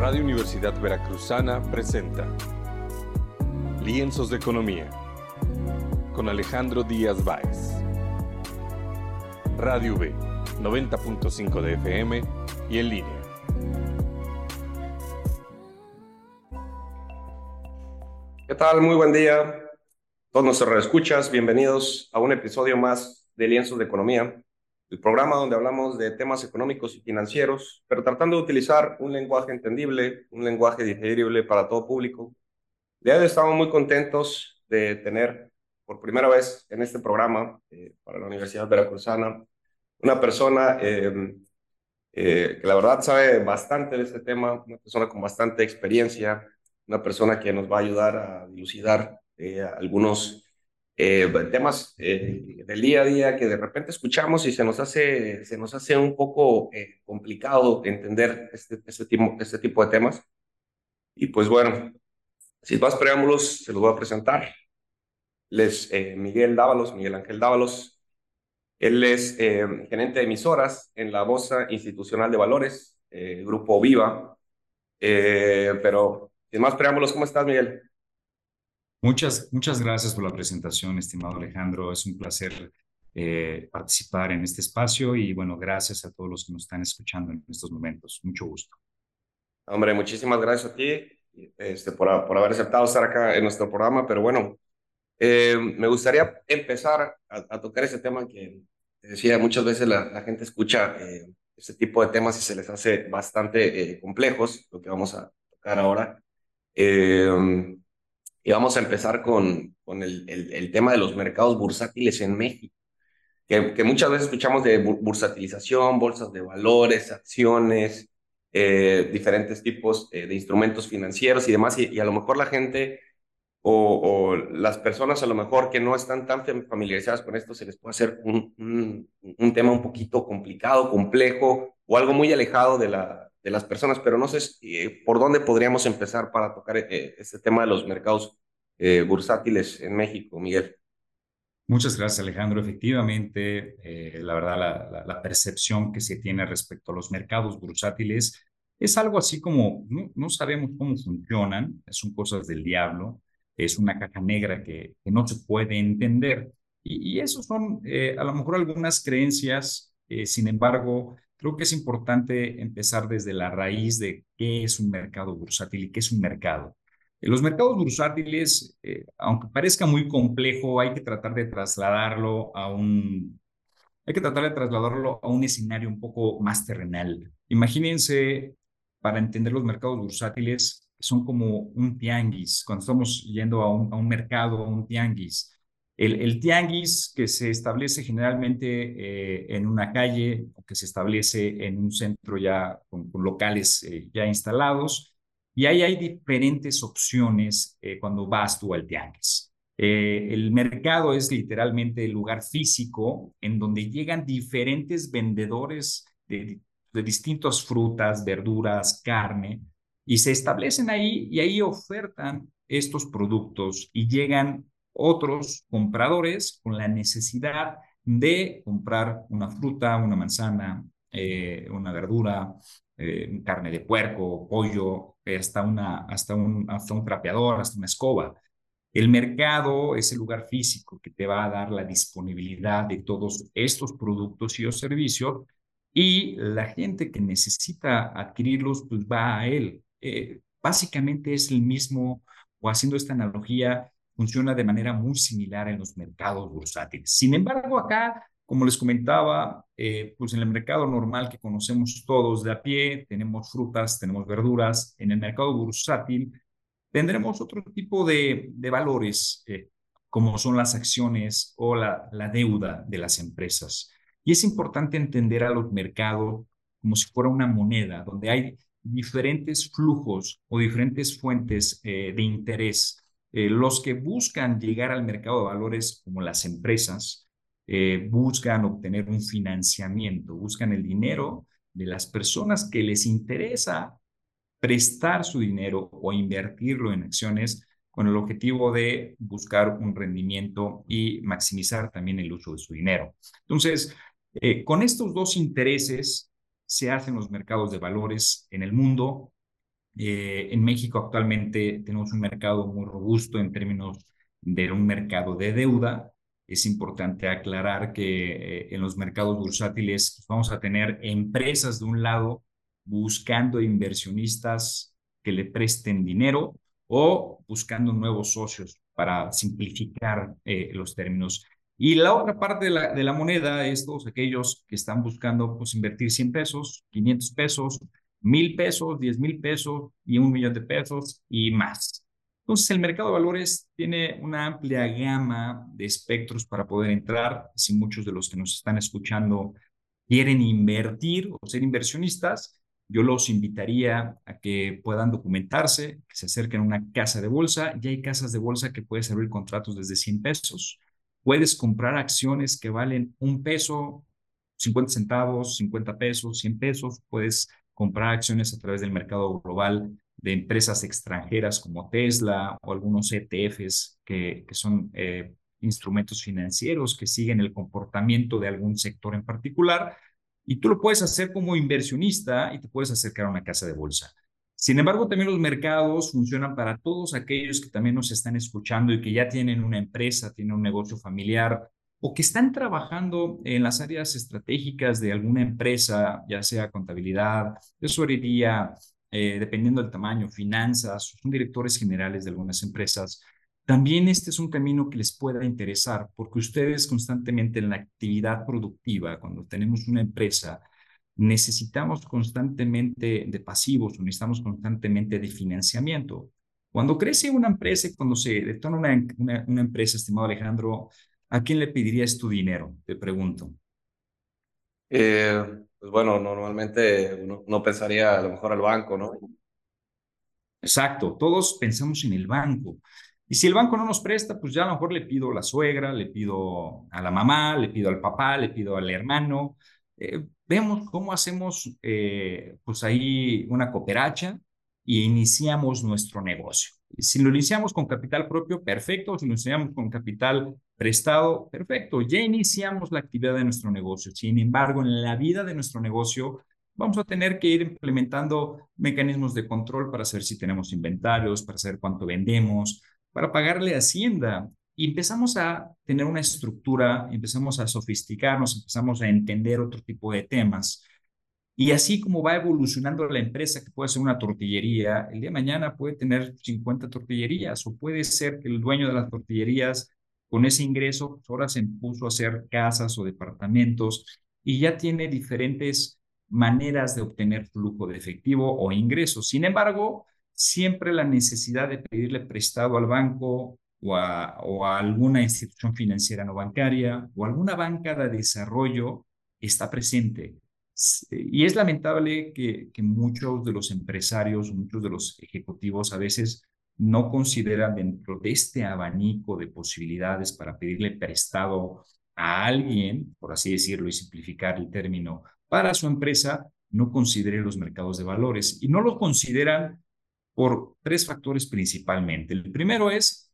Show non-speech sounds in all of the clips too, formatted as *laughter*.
Radio Universidad Veracruzana presenta Lienzos de Economía con Alejandro Díaz Báez. Radio V, 90.5 de FM y en línea. ¿Qué tal? Muy buen día. Todos nuestros escuchas, bienvenidos a un episodio más de Lienzos de Economía el programa donde hablamos de temas económicos y financieros, pero tratando de utilizar un lenguaje entendible, un lenguaje digerible para todo público. De hoy estamos muy contentos de tener por primera vez en este programa eh, para la Universidad Veracruzana una persona eh, eh, que la verdad sabe bastante de este tema, una persona con bastante experiencia, una persona que nos va a ayudar a dilucidar algunos eh, temas eh, del día a día que de repente escuchamos y se nos hace, se nos hace un poco eh, complicado entender este, este, tipo, este tipo de temas. Y pues bueno, sin más preámbulos, se los voy a presentar. Él es Miguel Dávalos, Miguel Ángel Dávalos. Él es gerente de emisoras en la Bolsa Institucional de Valores, Grupo Viva. pero sin más preámbulos, ¿cómo estás, Miguel? Muchas, muchas gracias por la presentación, estimado Alejandro. Es un placer eh, participar en este espacio y bueno, gracias a todos los que nos están escuchando en estos momentos. Mucho gusto. Hombre, muchísimas gracias a ti este, por, por haber aceptado estar acá en nuestro programa, pero bueno, eh, me gustaría empezar a, tocar ese tema que decía, muchas veces la, gente escucha eh, este tipo de temas y se les hace bastante complejos, lo que vamos a tocar ahora. Y vamos a empezar con, con el, el, tema de los mercados bursátiles en México, que, muchas veces escuchamos de bursatilización, bolsas de valores, acciones, eh, diferentes tipos eh, de instrumentos financieros y demás, y, a lo mejor la gente o, las personas a lo mejor que no están tan familiarizadas con esto, se les puede hacer un, un tema un poquito complicado, complejo o algo muy alejado de la, de las personas, pero no sé eh, por dónde podríamos empezar para tocar eh, este tema de los mercados eh, bursátiles en México, Miguel. Muchas gracias, Alejandro. Efectivamente, la verdad, la, la, percepción que se tiene respecto a los mercados bursátiles es algo así como no, sabemos cómo funcionan, son cosas del diablo, es una caja negra que, que no se puede entender. Y, y eso son a lo mejor algunas creencias, sin embargo, Creo que es importante empezar desde la raíz de qué es un mercado bursátil y qué es un mercado. En los mercados bursátiles, eh, aunque parezca muy complejo, hay que tratar de trasladarlo a un, hay que tratar de trasladarlo a un escenario un poco más terrenal. Imagínense, para entender los mercados bursátiles, son como un tianguis. Cuando estamos yendo a un, a un mercado, a un tianguis, el, tianguis que se establece generalmente eh, en una calle o que se establece en un centro ya con, locales eh, ya instalados, y ahí hay diferentes opciones eh, cuando vas tú al tianguis. el mercado es literalmente el lugar físico en donde llegan diferentes vendedores de, de distintas frutas, verduras, carne, y se establecen ahí y ahí ofertan estos productos y llegan otros compradores con la necesidad de comprar una fruta, una manzana, eh, una verdura, eh, carne de puerco, pollo, hasta, una, hasta, un, hasta un trapeador, hasta una escoba. El mercado es el lugar físico que te va a dar la disponibilidad de todos estos productos y o servicios y la gente que necesita adquirirlos, pues va a él. Eh, básicamente es el mismo, o haciendo esta analogía, funciona de manera muy similar en los mercados bursátiles. Sin embargo, acá, como les comentaba, eh, pues en el mercado normal que conocemos todos de a pie, tenemos frutas, tenemos verduras. En el mercado bursátil tendremos otro tipo de, de valores, eh, como son las acciones o la, la deuda de las empresas. Y es importante entender a los mercados como si fuera una moneda, donde hay diferentes flujos o diferentes fuentes eh, de interés eh, los que buscan llegar al mercado de valores, como las empresas, eh, buscan obtener un financiamiento, buscan el dinero de las personas que les interesa prestar su dinero o invertirlo en acciones con el objetivo de buscar un rendimiento y maximizar también el uso de su dinero. Entonces, eh, con estos dos intereses se hacen los mercados de valores en el mundo Eh, en México actualmente tenemos un mercado muy robusto en términos de un mercado de deuda. Es importante aclarar que eh, en los mercados bursátiles vamos a tener empresas de un lado buscando inversionistas que le presten dinero o buscando nuevos socios para simplificar eh, los términos. Y la otra parte de la, de la moneda es todos aquellos que están buscando pues, invertir 100 pesos, 500 pesos, 1000 pesos, 10 mil pesos y un millón de pesos y más. Entonces, el mercado de valores tiene una amplia gama de espectros para poder entrar. Si muchos de los que nos están escuchando quieren invertir o ser inversionistas, yo los invitaría a que puedan documentarse, que se acerquen a una casa de bolsa. Ya hay casas de bolsa que puedes abrir contratos desde 100 pesos. Puedes comprar acciones que valen un peso, 50 centavos, 50 pesos, 100 pesos. Puedes comprar acciones a través del mercado global de empresas extranjeras como Tesla o algunos ETFs que, son eh, instrumentos financieros que siguen el comportamiento de algún sector en particular. Y tú lo puedes hacer como inversionista y te puedes acercar a una casa de bolsa. Sin embargo, también los mercados funcionan para todos aquellos que también nos están escuchando y que ya tienen una empresa, tienen un negocio familiar o que están trabajando en las áreas estratégicas de alguna empresa, ya sea contabilidad, tesorería, eh, dependiendo del tamaño, finanzas, son directores generales de algunas empresas, también este es un camino que les pueda interesar, porque ustedes constantemente en la actividad productiva, cuando tenemos una empresa, necesitamos constantemente de pasivos necesitamos constantemente de financiamiento. Cuando crece una empresa cuando se detona una empresa, estimado Alejandro, ¿a quién le pedirías tu dinero? Te pregunto. Eh, pues bueno, normalmente uno, no pensaría a lo mejor al banco, ¿no? Exacto, todos pensamos en el banco. Y si el banco no nos presta, pues ya a lo mejor le pido a la suegra, le pido a la mamá, le pido al papá, le pido al hermano. Eh, vemos cómo hacemos eh, pues ahí una cooperacha y iniciamos nuestro negocio. Si lo iniciamos con capital propio, perfecto. Si lo iniciamos con capital prestado, perfecto. Ya iniciamos la actividad de nuestro negocio. Sin embargo, en la vida de nuestro negocio vamos a tener que ir implementando mecanismos de control para saber si tenemos inventarios, para saber cuánto vendemos, para pagarle a Hacienda. Y empezamos a tener una estructura, empezamos a sofisticarnos, empezamos a entender otro tipo de temas. Y así como va evolucionando la empresa, que puede ser una tortillería, el día de mañana puede tener 50 tortillerías o puede ser que el dueño de las tortillerías con ese ingreso pues, ahora se puso a hacer casas o departamentos y ya tiene diferentes maneras de obtener flujo de efectivo o ingresos. Sin embargo, siempre la necesidad de pedirle prestado al banco o a, o a alguna institución financiera no bancaria o alguna banca de desarrollo está presente. Y es lamentable que, muchos de los empresarios, muchos de los ejecutivos a veces no consideran dentro de este abanico de posibilidades para pedirle prestado a alguien, por así decirlo y simplificar el término, para su empresa, no considere los mercados de valores. Y no lo consideran por tres factores principalmente. El primero es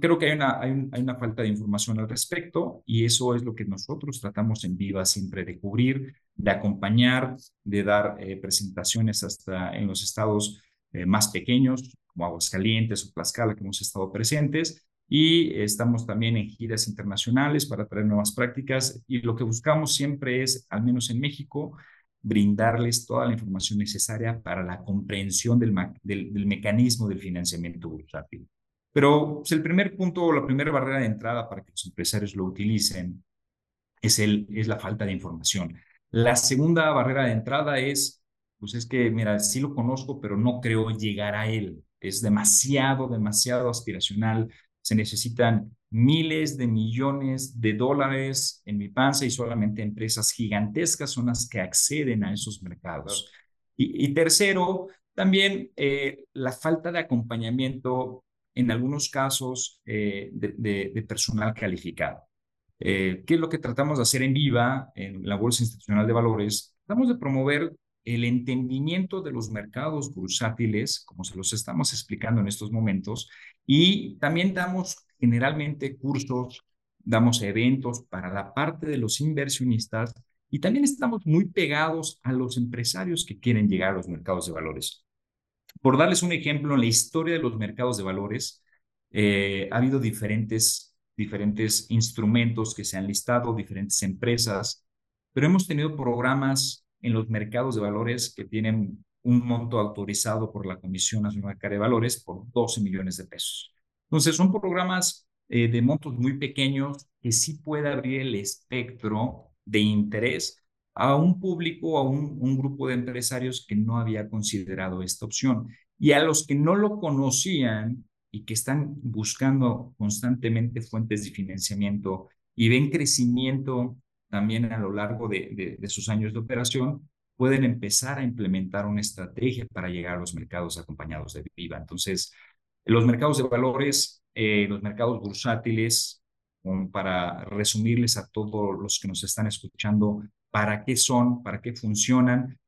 creo que hay una, hay, una falta de información al respecto y eso es lo que nosotros tratamos en Viva siempre de cubrir, de acompañar, de dar eh, presentaciones hasta en los estados eh, más pequeños, como Aguascalientes o Tlaxcala, que hemos estado presentes, y estamos también en giras internacionales para traer nuevas prácticas y lo que buscamos siempre es, al menos en México, brindarles toda la información necesaria para la comprensión del, del, del mecanismo del financiamiento bursátil. Pero pues, el primer punto, la primera barrera de entrada para que los empresarios lo utilicen es, el, es la falta de información. La segunda barrera de entrada es, pues es que, mira, sí lo conozco, pero no creo llegar a él. Es demasiado, demasiado aspiracional. Se necesitan miles de millones de dólares en mi panza y solamente empresas gigantescas son las que acceden a esos mercados. Y, tercero, también eh, la falta de acompañamiento en algunos casos eh, de, personal calificado. Eh, ¿Qué es lo que tratamos de hacer en Viva, en la Bolsa Institucional de Valores? Tratamos de promover el entendimiento de los mercados bursátiles, como se los estamos explicando en estos momentos, y también damos generalmente cursos, damos eventos para la parte de los inversionistas y también estamos muy pegados a los empresarios que quieren llegar a los mercados de valores. Por darles un ejemplo, en la historia de los mercados de valores, eh, ha habido diferentes, diferentes instrumentos que se han listado, diferentes empresas, pero hemos tenido programas en los mercados de valores que tienen un monto autorizado por la Comisión Nacional de Valores por 12 millones de pesos. Entonces, son programas eh, de montos muy pequeños que sí puede abrir el espectro de interés a un público, a un, un, grupo de empresarios que no había considerado esta opción. Y a los que no lo conocían y que están buscando constantemente fuentes de financiamiento y ven crecimiento también a lo largo de, de, sus años de operación, pueden empezar a implementar una estrategia para llegar a los mercados acompañados de Viva. Entonces, los mercados de valores, eh, los mercados bursátiles, para resumirles a todos los que nos están escuchando, para qué son, para qué funcionan,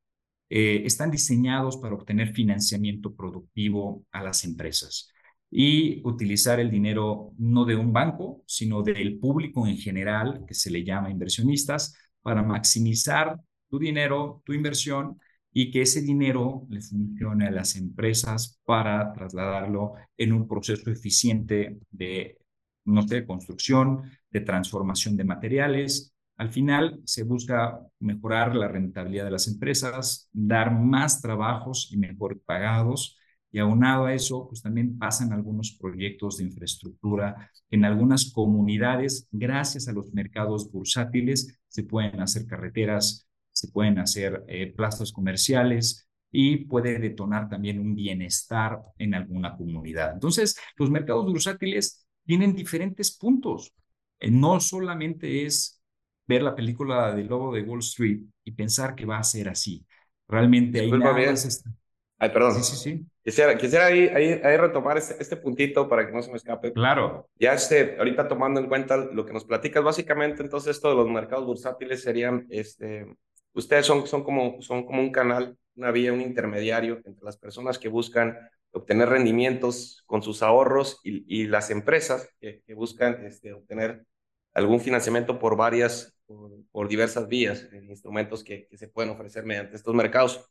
eh, están diseñados para obtener financiamiento productivo a las empresas y utilizar el dinero no de un banco, sino del público en general, que se le llama inversionistas, para maximizar tu dinero, tu inversión y que ese dinero le funcione a las empresas para trasladarlo en un proceso eficiente de, no sé, construcción, de transformación de materiales. Al final se busca mejorar la rentabilidad de las empresas, dar más trabajos y mejor pagados y aunado a eso, pues también pasan algunos proyectos de infraestructura en algunas comunidades. Gracias a los mercados bursátiles se pueden hacer carreteras, se pueden hacer eh, comerciales y puede detonar también un bienestar en alguna comunidad. Entonces, los mercados bursátiles tienen diferentes puntos. Eh, no solamente es ver la película del lobo de Wall Street y pensar que va a ser así. Realmente hay nada más... Ay, perdón. Sí, sí, sí. Quisiera, quisiera ahí, ahí, ahí retomar este, este, puntito para que no se me escape. Claro. Ya este, ahorita tomando en cuenta lo que nos platicas, básicamente entonces esto de los mercados bursátiles serían, este, ustedes son, son, como, son como un canal, una vía, un intermediario entre las personas que buscan obtener rendimientos con sus ahorros y, y las empresas que, que buscan este, obtener algún financiamiento por varias, por, diversas vías, eh, instrumentos que, se pueden ofrecer mediante estos mercados.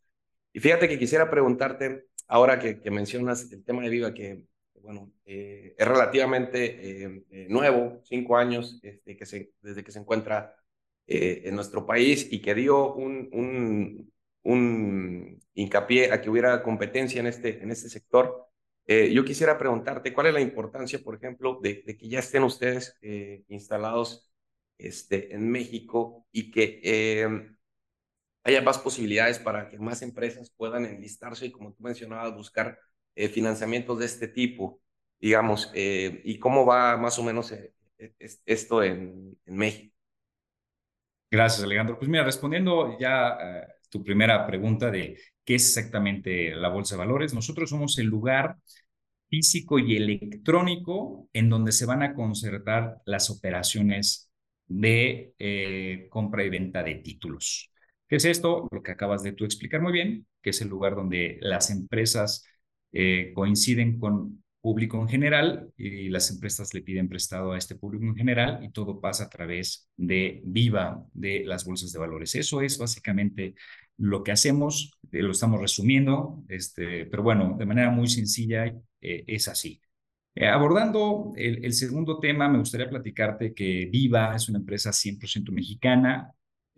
Y fíjate que quisiera preguntarte, ahora que, mencionas el tema de Viva, que bueno, eh, es relativamente eh, nuevo, cinco años este, que se, desde que se encuentra en nuestro país y que dio un, un, un, hincapié a que hubiera competencia en este, en este sector. Yo quisiera preguntarte, ¿cuál es la importancia, por ejemplo, de, que ya estén ustedes instalados este, en México y que haya más posibilidades para que más empresas puedan enlistarse y, como tú mencionabas, buscar eh, financiamientos de este tipo, digamos, eh, y cómo va más o menos eh, esto en, en, México. Gracias, Alejandro. Pues mira, respondiendo ya tu primera pregunta de qué es exactamente la Bolsa de Valores, nosotros somos el lugar físico y electrónico en donde se van a concertar las operaciones de compra y venta de títulos. ¿Qué es esto? Lo que acabas de tú explicar muy bien, que es el lugar donde las empresas eh, coinciden con público en general y las empresas le piden prestado a este público en general y todo pasa a través de Viva, de las bolsas de valores. Eso es básicamente lo que hacemos, eh, lo estamos resumiendo, este, pero bueno, de manera muy sencilla eh, es así. abordando el, el, segundo tema, me gustaría platicarte que Viva es una empresa 100% mexicana,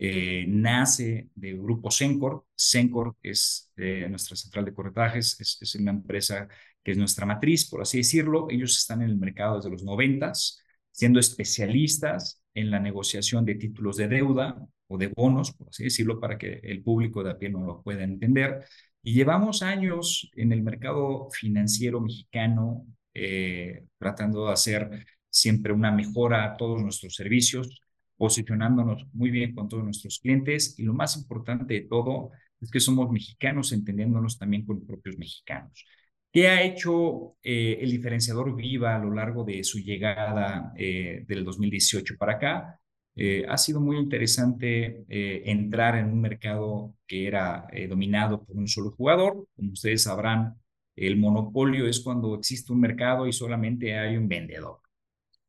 eh, nace de grupo Sencor. Sencor es eh, nuestra central de corretajes, es, es, una empresa que es nuestra matriz, por así decirlo. Ellos están en el mercado desde los noventas, siendo especialistas en la negociación de títulos de deuda o de bonos, por así decirlo, para que el público de a pie no lo pueda entender. Y llevamos años en el mercado financiero mexicano eh, tratando de hacer siempre una mejora a todos nuestros servicios, posicionándonos muy bien con todos nuestros clientes y lo más importante de todo es que somos mexicanos entendiéndonos también con los propios mexicanos. ¿Qué ha hecho eh, el diferenciador Viva a lo largo de su llegada eh, del 2018 para acá? Eh, ha sido muy interesante entrar en un mercado que era dominado por un solo jugador. Como ustedes sabrán, el monopolio es cuando existe un mercado y solamente hay un vendedor.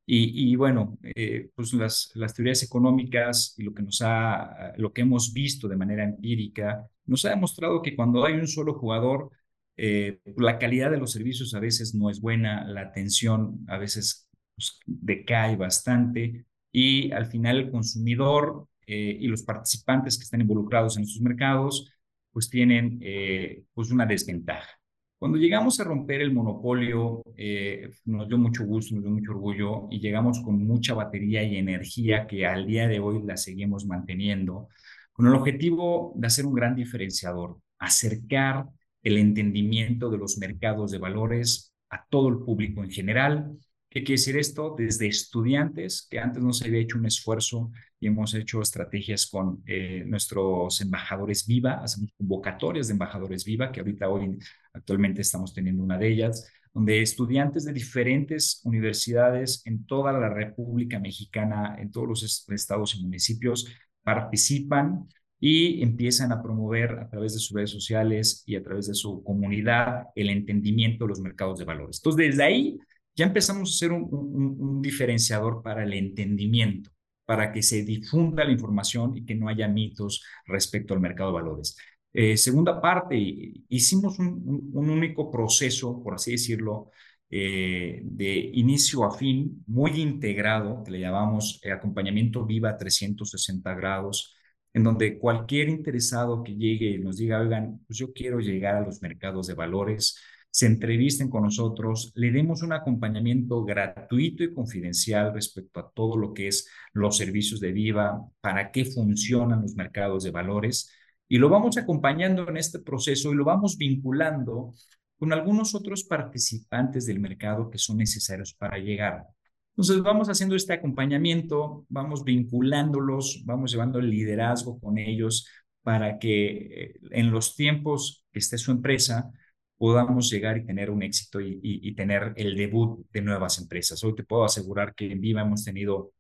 Y, bueno, eh, pues las, teorías económicas y lo que, nos ha, lo que hemos visto de manera empírica nos ha demostrado que cuando hay un solo jugador, eh, la calidad de los servicios a veces no es buena, la atención a veces pues, decae bastante y al final el consumidor eh, y los participantes que están involucrados en estos mercados pues tienen pues una desventaja. Cuando llegamos a romper el monopolio, eh, nos dio mucho gusto, nos dio mucho orgullo y llegamos con mucha batería y energía que al día de hoy la seguimos manteniendo, con el objetivo de hacer un gran diferenciador, acercar el entendimiento de los mercados de valores a todo el público en general ¿Qué quiere decir esto? Desde estudiantes, que antes no se había hecho un esfuerzo y hemos hecho estrategias con eh, nuestros embajadores Viva, hacemos convocatorias de embajadores Viva, que ahorita hoy actualmente estamos teniendo una de ellas, donde estudiantes de diferentes universidades en toda la República Mexicana, en todos los estados y municipios, participan y empiezan a promover a través de sus redes sociales y a través de su comunidad el entendimiento de los mercados de valores. Entonces, desde ahí ya empezamos a hacer un, diferenciador para el entendimiento, para que se difunda la información y que no haya mitos respecto al mercado de valores. Eh, segunda parte, hicimos un, único proceso, por así decirlo, eh, de inicio a fin, muy integrado, que le llamamos eh, acompañamiento viva 360 grados, en donde cualquier interesado que llegue y nos diga, oigan, pues yo quiero llegar a los mercados de valores, se entrevisten con nosotros, le demos un acompañamiento gratuito y confidencial respecto a todo lo que es los servicios de Viva, para qué funcionan los mercados de valores, y lo vamos acompañando en este proceso y lo vamos vinculando con algunos otros participantes del mercado que son necesarios para llegar. Entonces vamos haciendo este acompañamiento, vamos vinculándolos, vamos llevando el liderazgo con ellos para que eh, en los tiempos que esté su empresa, podamos llegar y tener un éxito y, tener el debut de nuevas empresas. Hoy te puedo asegurar que en Viva hemos tenido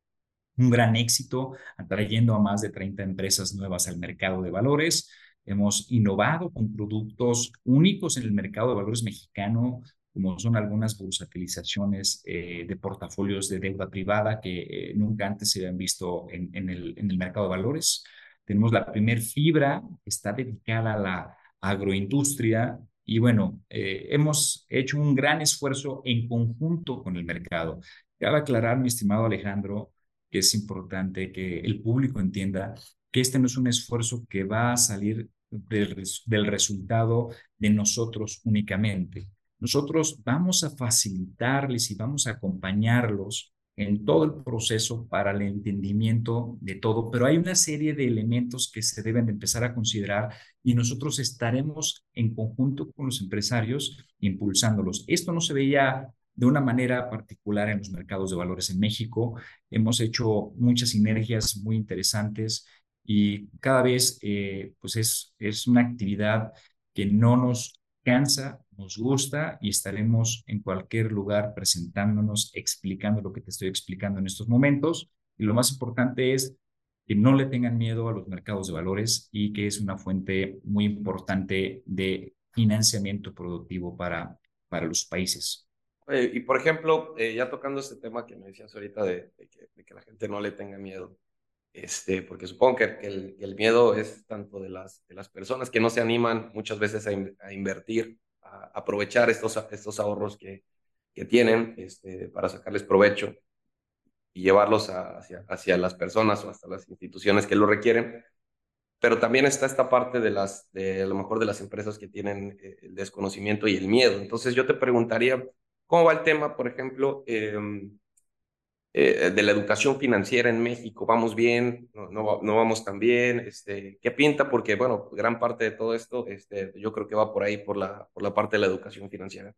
un gran éxito atrayendo a más de 30 empresas nuevas al mercado de valores. Hemos innovado con productos únicos en el mercado de valores mexicano, como son algunas bursatilizaciones eh, de portafolios de deuda privada que eh, nunca antes se habían visto en, en, el, en el mercado de valores. Tenemos la primer fibra que está dedicada a la agroindustria y bueno, eh, hemos hecho un gran esfuerzo en conjunto con el mercado. Cabe aclarar, mi estimado Alejandro, es importante que el público entienda que este no es un esfuerzo que va a salir del, del resultado de nosotros únicamente. Nosotros vamos a facilitarles y vamos a acompañarlos en todo el proceso para el entendimiento de todo, pero hay una serie de elementos que se deben de empezar a considerar y nosotros estaremos en conjunto con los empresarios impulsándolos. Esto no se veía de una manera particular en los mercados de valores en México. Hemos hecho muchas sinergias muy interesantes y cada vez eh, pues es, es una actividad que no nos cansa, nos gusta y estaremos en cualquier lugar presentándonos, explicando lo que te estoy explicando en estos momentos. Y lo más importante es que no le tengan miedo a los mercados de valores y que es una fuente muy importante de financiamiento productivo para, para los países. Y por ejemplo, eh, ya tocando este tema que me decías ahorita de, que, la gente no le tenga miedo, este, porque supongo que, el, el, miedo es tanto de las, de las personas que no se animan muchas veces a, a invertir, a, aprovechar estos, estos ahorros que, que tienen este, para sacarles provecho y llevarlos hacia, hacia las personas o hasta las instituciones que lo requieren. Pero también está esta parte de las, de a lo mejor de las empresas que tienen eh, el desconocimiento y el miedo. Entonces yo te preguntaría, ¿cómo va el tema, por ejemplo, eh, eh, de la educación financiera en México. ¿Vamos bien? ¿No, no, vamos tan bien? Este, ¿Qué pinta? Porque, bueno, gran parte de todo esto este, yo creo que va por ahí, por la, por la parte de la educación financiera.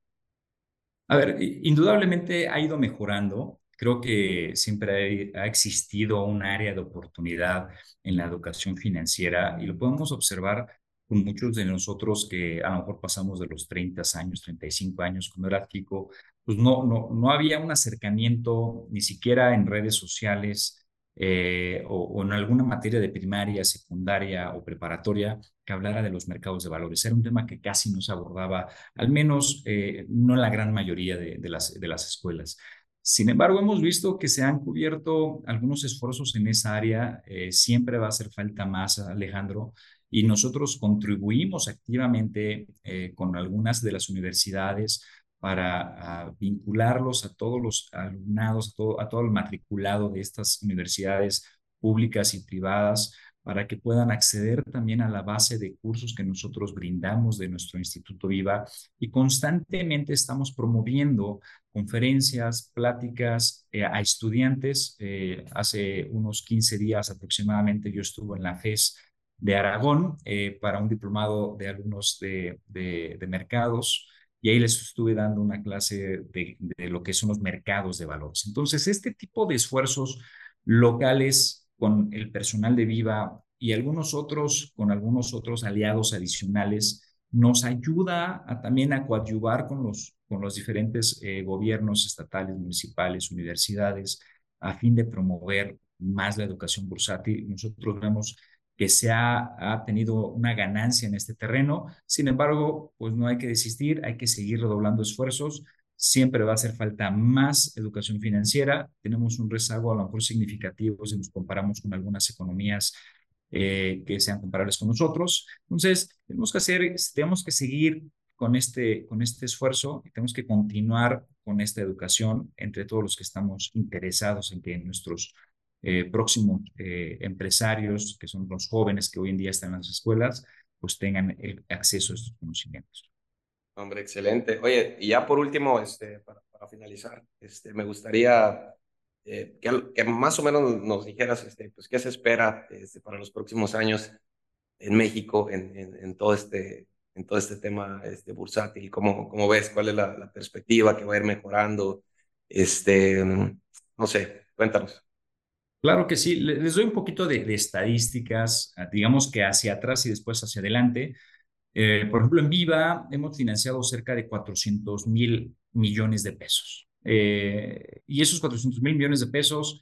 A ver, indudablemente ha ido mejorando. Creo que siempre ha existido un área de oportunidad en la educación financiera y lo podemos observar con muchos de nosotros que a lo mejor pasamos de los 30 años, 35 años, cuando era chico, pues no, no, no había un acercamiento ni siquiera en redes sociales eh, o, en alguna materia de primaria, secundaria o preparatoria que hablara de los mercados de valores. Era un tema que casi no se abordaba, al menos eh, no en la gran mayoría de, las, de las escuelas. Sin embargo, hemos visto que se han cubierto algunos esfuerzos en esa área. Eh, siempre va a hacer falta más, Alejandro, y nosotros contribuimos activamente eh, con algunas de las universidades para ah, vincularlos a todos los alumnados, a todo, a todo el matriculado de estas universidades públicas y privadas para que puedan acceder también a la base de cursos que nosotros brindamos de nuestro Instituto Viva y constantemente estamos promoviendo conferencias, pláticas eh, a estudiantes. Eh, hace unos 15 días aproximadamente yo estuve en la FES de Aragón eh, para un diplomado de alumnos de, de, mercados y ahí les estuve dando una clase de, lo que son los mercados de valores. Entonces, este tipo de esfuerzos locales con el personal de Viva y algunos otros, con algunos otros aliados adicionales, nos ayuda también a coadyuvar con los, con los diferentes eh, gobiernos estatales, municipales, universidades, a fin de promover más la educación bursátil. Nosotros vemos que se ha, ha, tenido una ganancia en este terreno. Sin embargo, pues no hay que desistir, hay que seguir redoblando esfuerzos siempre va a hacer falta más educación financiera. Tenemos un rezago a lo mejor significativo si nos comparamos con algunas economías eh, que sean comparables con nosotros. Entonces, tenemos que hacer, tenemos que seguir con este, con este esfuerzo y tenemos que continuar con esta educación entre todos los que estamos interesados en que nuestros eh, próximos eh, empresarios, que son los jóvenes que hoy en día están en las escuelas, pues tengan el acceso a estos conocimientos. Hombre, excelente. Oye, y ya por último, este, para, para finalizar, este, me gustaría eh, que, que, más o menos nos dijeras, este, pues, qué se espera este, para los próximos años en México, en, en, en, todo, este, en todo este tema este, bursátil. ¿Cómo, cómo ves? ¿Cuál es la, la, perspectiva que va a ir mejorando? Este, no sé, cuéntanos. Claro que sí, les doy un poquito de, estadísticas, digamos que hacia atrás y después hacia adelante. Eh, por ejemplo, en Viva hemos financiado cerca de 400 mil millones de pesos. Eh, y esos 400 mil millones de pesos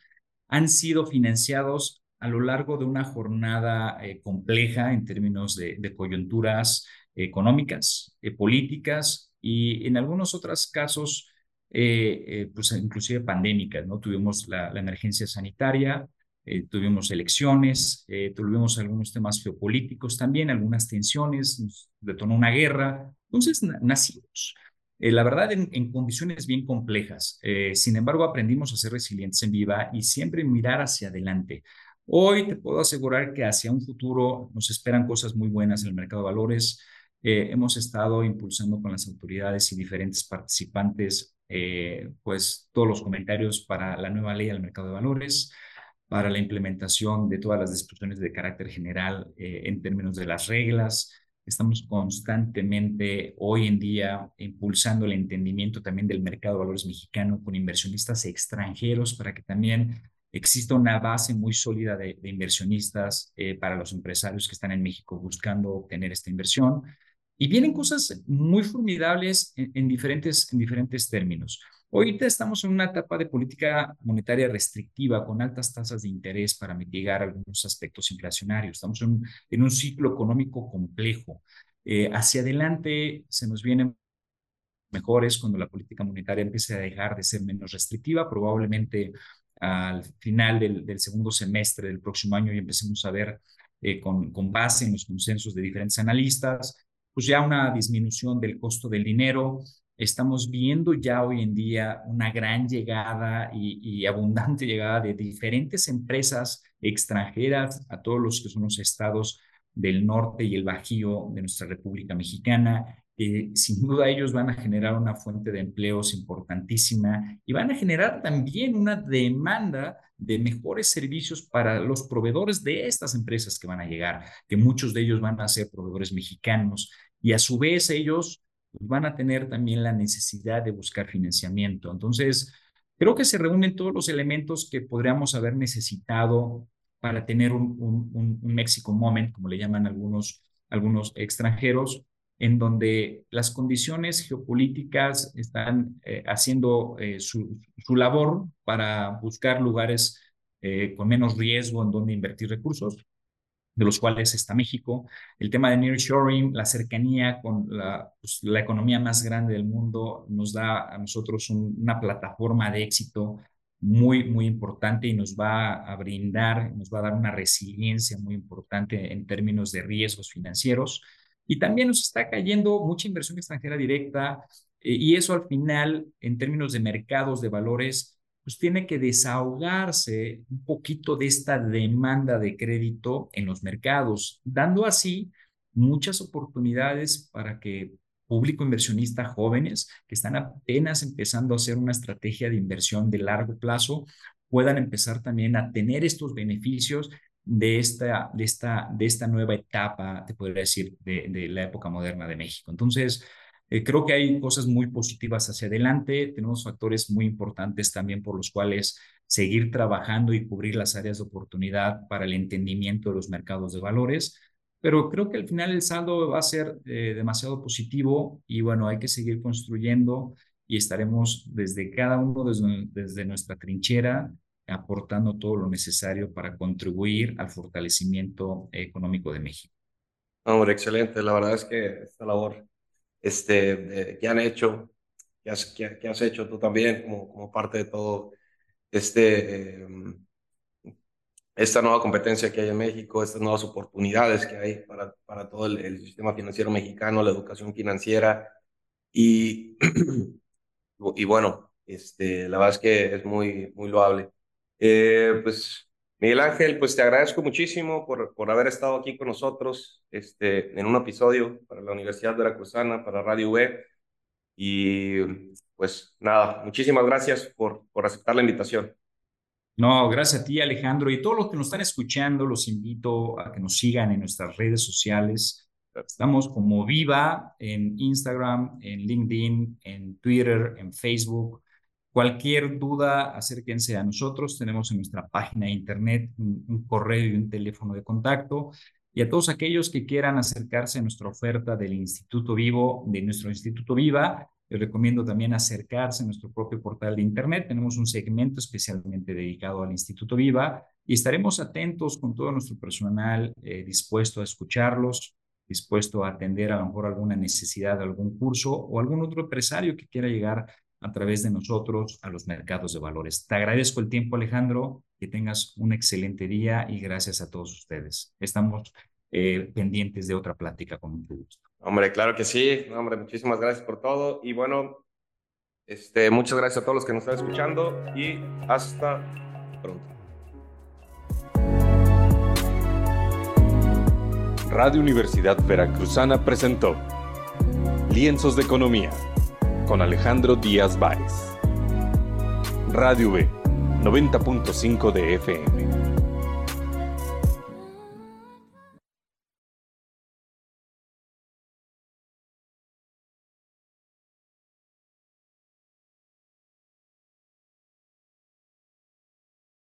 han sido financiados a lo largo de una jornada eh, compleja en términos de coyunturas económicas, políticas y en algunos otros casos, pues inclusive pandémicas. ¿no? Tuvimos la, la emergencia sanitaria, eh, tuvimos elecciones, eh, tuvimos algunos temas geopolíticos también, algunas tensiones, nos detonó una guerra. Entonces nacimos, eh, la verdad, en, en, condiciones bien complejas. sin embargo, aprendimos a ser resilientes en viva y siempre mirar hacia adelante. Hoy te puedo asegurar que hacia un futuro nos esperan cosas muy buenas en el mercado de valores. hemos estado impulsando con las autoridades y diferentes participantes, pues todos los comentarios para la nueva ley del mercado de valores para la implementación de todas las disposiciones de carácter general eh, en términos de las reglas. Estamos constantemente hoy en día impulsando el entendimiento también del mercado de valores mexicano con inversionistas extranjeros para que también exista una base muy sólida de, inversionistas eh, para los empresarios que están en México buscando obtener esta inversión. Y vienen cosas muy formidables en, diferentes, en diferentes términos. Ahorita estamos en una etapa de política monetaria restrictiva con altas tasas de interés para mitigar algunos aspectos inflacionarios. Estamos en en un ciclo económico complejo. Eh, hacia adelante se nos vienen mejores cuando la política monetaria empiece a dejar de ser menos restrictiva, probablemente al final del, del segundo semestre del próximo año y empecemos a ver eh, con, con base en los consensos de diferentes analistas, pues ya una disminución del costo del dinero, Estamos viendo ya hoy en día una gran llegada y, abundante *laughs* llegada de diferentes empresas extranjeras a todos los que son los estados del norte y el bajío de nuestra República Mexicana. sin duda ellos van a generar una fuente de empleos importantísima y van a generar también una demanda de mejores servicios para los proveedores de estas empresas que van a llegar, que muchos de ellos van a ser proveedores mexicanos y a su vez ellos pues, van a tener también la necesidad de buscar financiamiento. Entonces, creo que se reúnen todos los elementos que podríamos haber necesitado para tener un, un, Moment, como le llaman algunos, algunos extranjeros, en donde las condiciones geopolíticas están eh, haciendo eh, su, su, labor para buscar lugares eh, con menos riesgo en donde invertir recursos. De los cuales está México. El tema de nearshoring, la cercanía con la, pues, la economía más grande del mundo, nos da a nosotros una plataforma de éxito muy, muy importante y nos va a brindar, nos va a dar una resiliencia muy importante en términos de riesgos financieros. Y también nos está cayendo mucha inversión extranjera directa eh, y eso al final, en términos de mercados de valores, pues tiene que desahogarse un poquito de esta demanda de crédito en los mercados, dando así muchas oportunidades para que público inversionista jóvenes que están apenas empezando a hacer una estrategia de inversión de largo plazo puedan empezar también a tener estos beneficios de esta, de esta, de esta nueva etapa, te podría decir, de, de la época moderna de México. Entonces, eh, creo que hay cosas muy positivas hacia adelante, tenemos factores muy importantes también por los cuales seguir trabajando y cubrir las áreas de oportunidad para el entendimiento de los mercados de valores, pero creo que al final el saldo va a ser eh, demasiado positivo y bueno, hay que seguir construyendo y estaremos desde cada uno, desde, desde nuestra trinchera, aportando todo lo necesario para contribuir al fortalecimiento económico de México. Hombre, excelente. La verdad es que esta labor este, eh, que han hecho, que has, que, has, hecho tú también como, como parte de todo este, em, esta nueva competencia que hay en México, estas nuevas oportunidades que hay para, para todo el, sistema financiero mexicano, la educación financiera. Y, *clears throat* y bueno, este, la verdad es que es muy, muy loable. Eh, pues Miguel Ángel, pues te agradezco muchísimo por, por haber estado aquí con nosotros este, en un episodio para la Universidad Veracruzana, para Radio V. Y pues nada, muchísimas gracias por, por aceptar la invitación. No, gracias a ti Alejandro y todos los que nos están escuchando, los invito a que nos sigan en nuestras redes sociales. Estamos como Viva en Instagram, en LinkedIn, en Twitter, en Facebook. Cualquier duda, acérquense a nosotros. Tenemos en nuestra página de internet un, correo y un teléfono de contacto. Y a todos aquellos que quieran acercarse a nuestra oferta del Instituto Vivo, de nuestro Instituto Viva, les recomiendo también acercarse a nuestro propio portal de internet. Tenemos un segmento especialmente dedicado al Instituto Viva y estaremos atentos con todo nuestro personal eh, dispuesto a escucharlos, dispuesto a atender a lo mejor alguna necesidad de algún curso o algún otro empresario que quiera llegar a través de nosotros a los mercados de valores. Te agradezco el tiempo, Alejandro, que tengas un excelente día y gracias a todos ustedes. Estamos eh, pendientes de otra plática con mucho gusto. Hombre, claro que sí. Hombre, muchísimas gracias por todo. Y bueno, este, muchas gracias a todos los que nos están escuchando y hasta pronto. Radio Universidad Veracruzana presentó Lienzos de Economía con Alejandro Díaz Báez. Radio B, 90.5 de FM.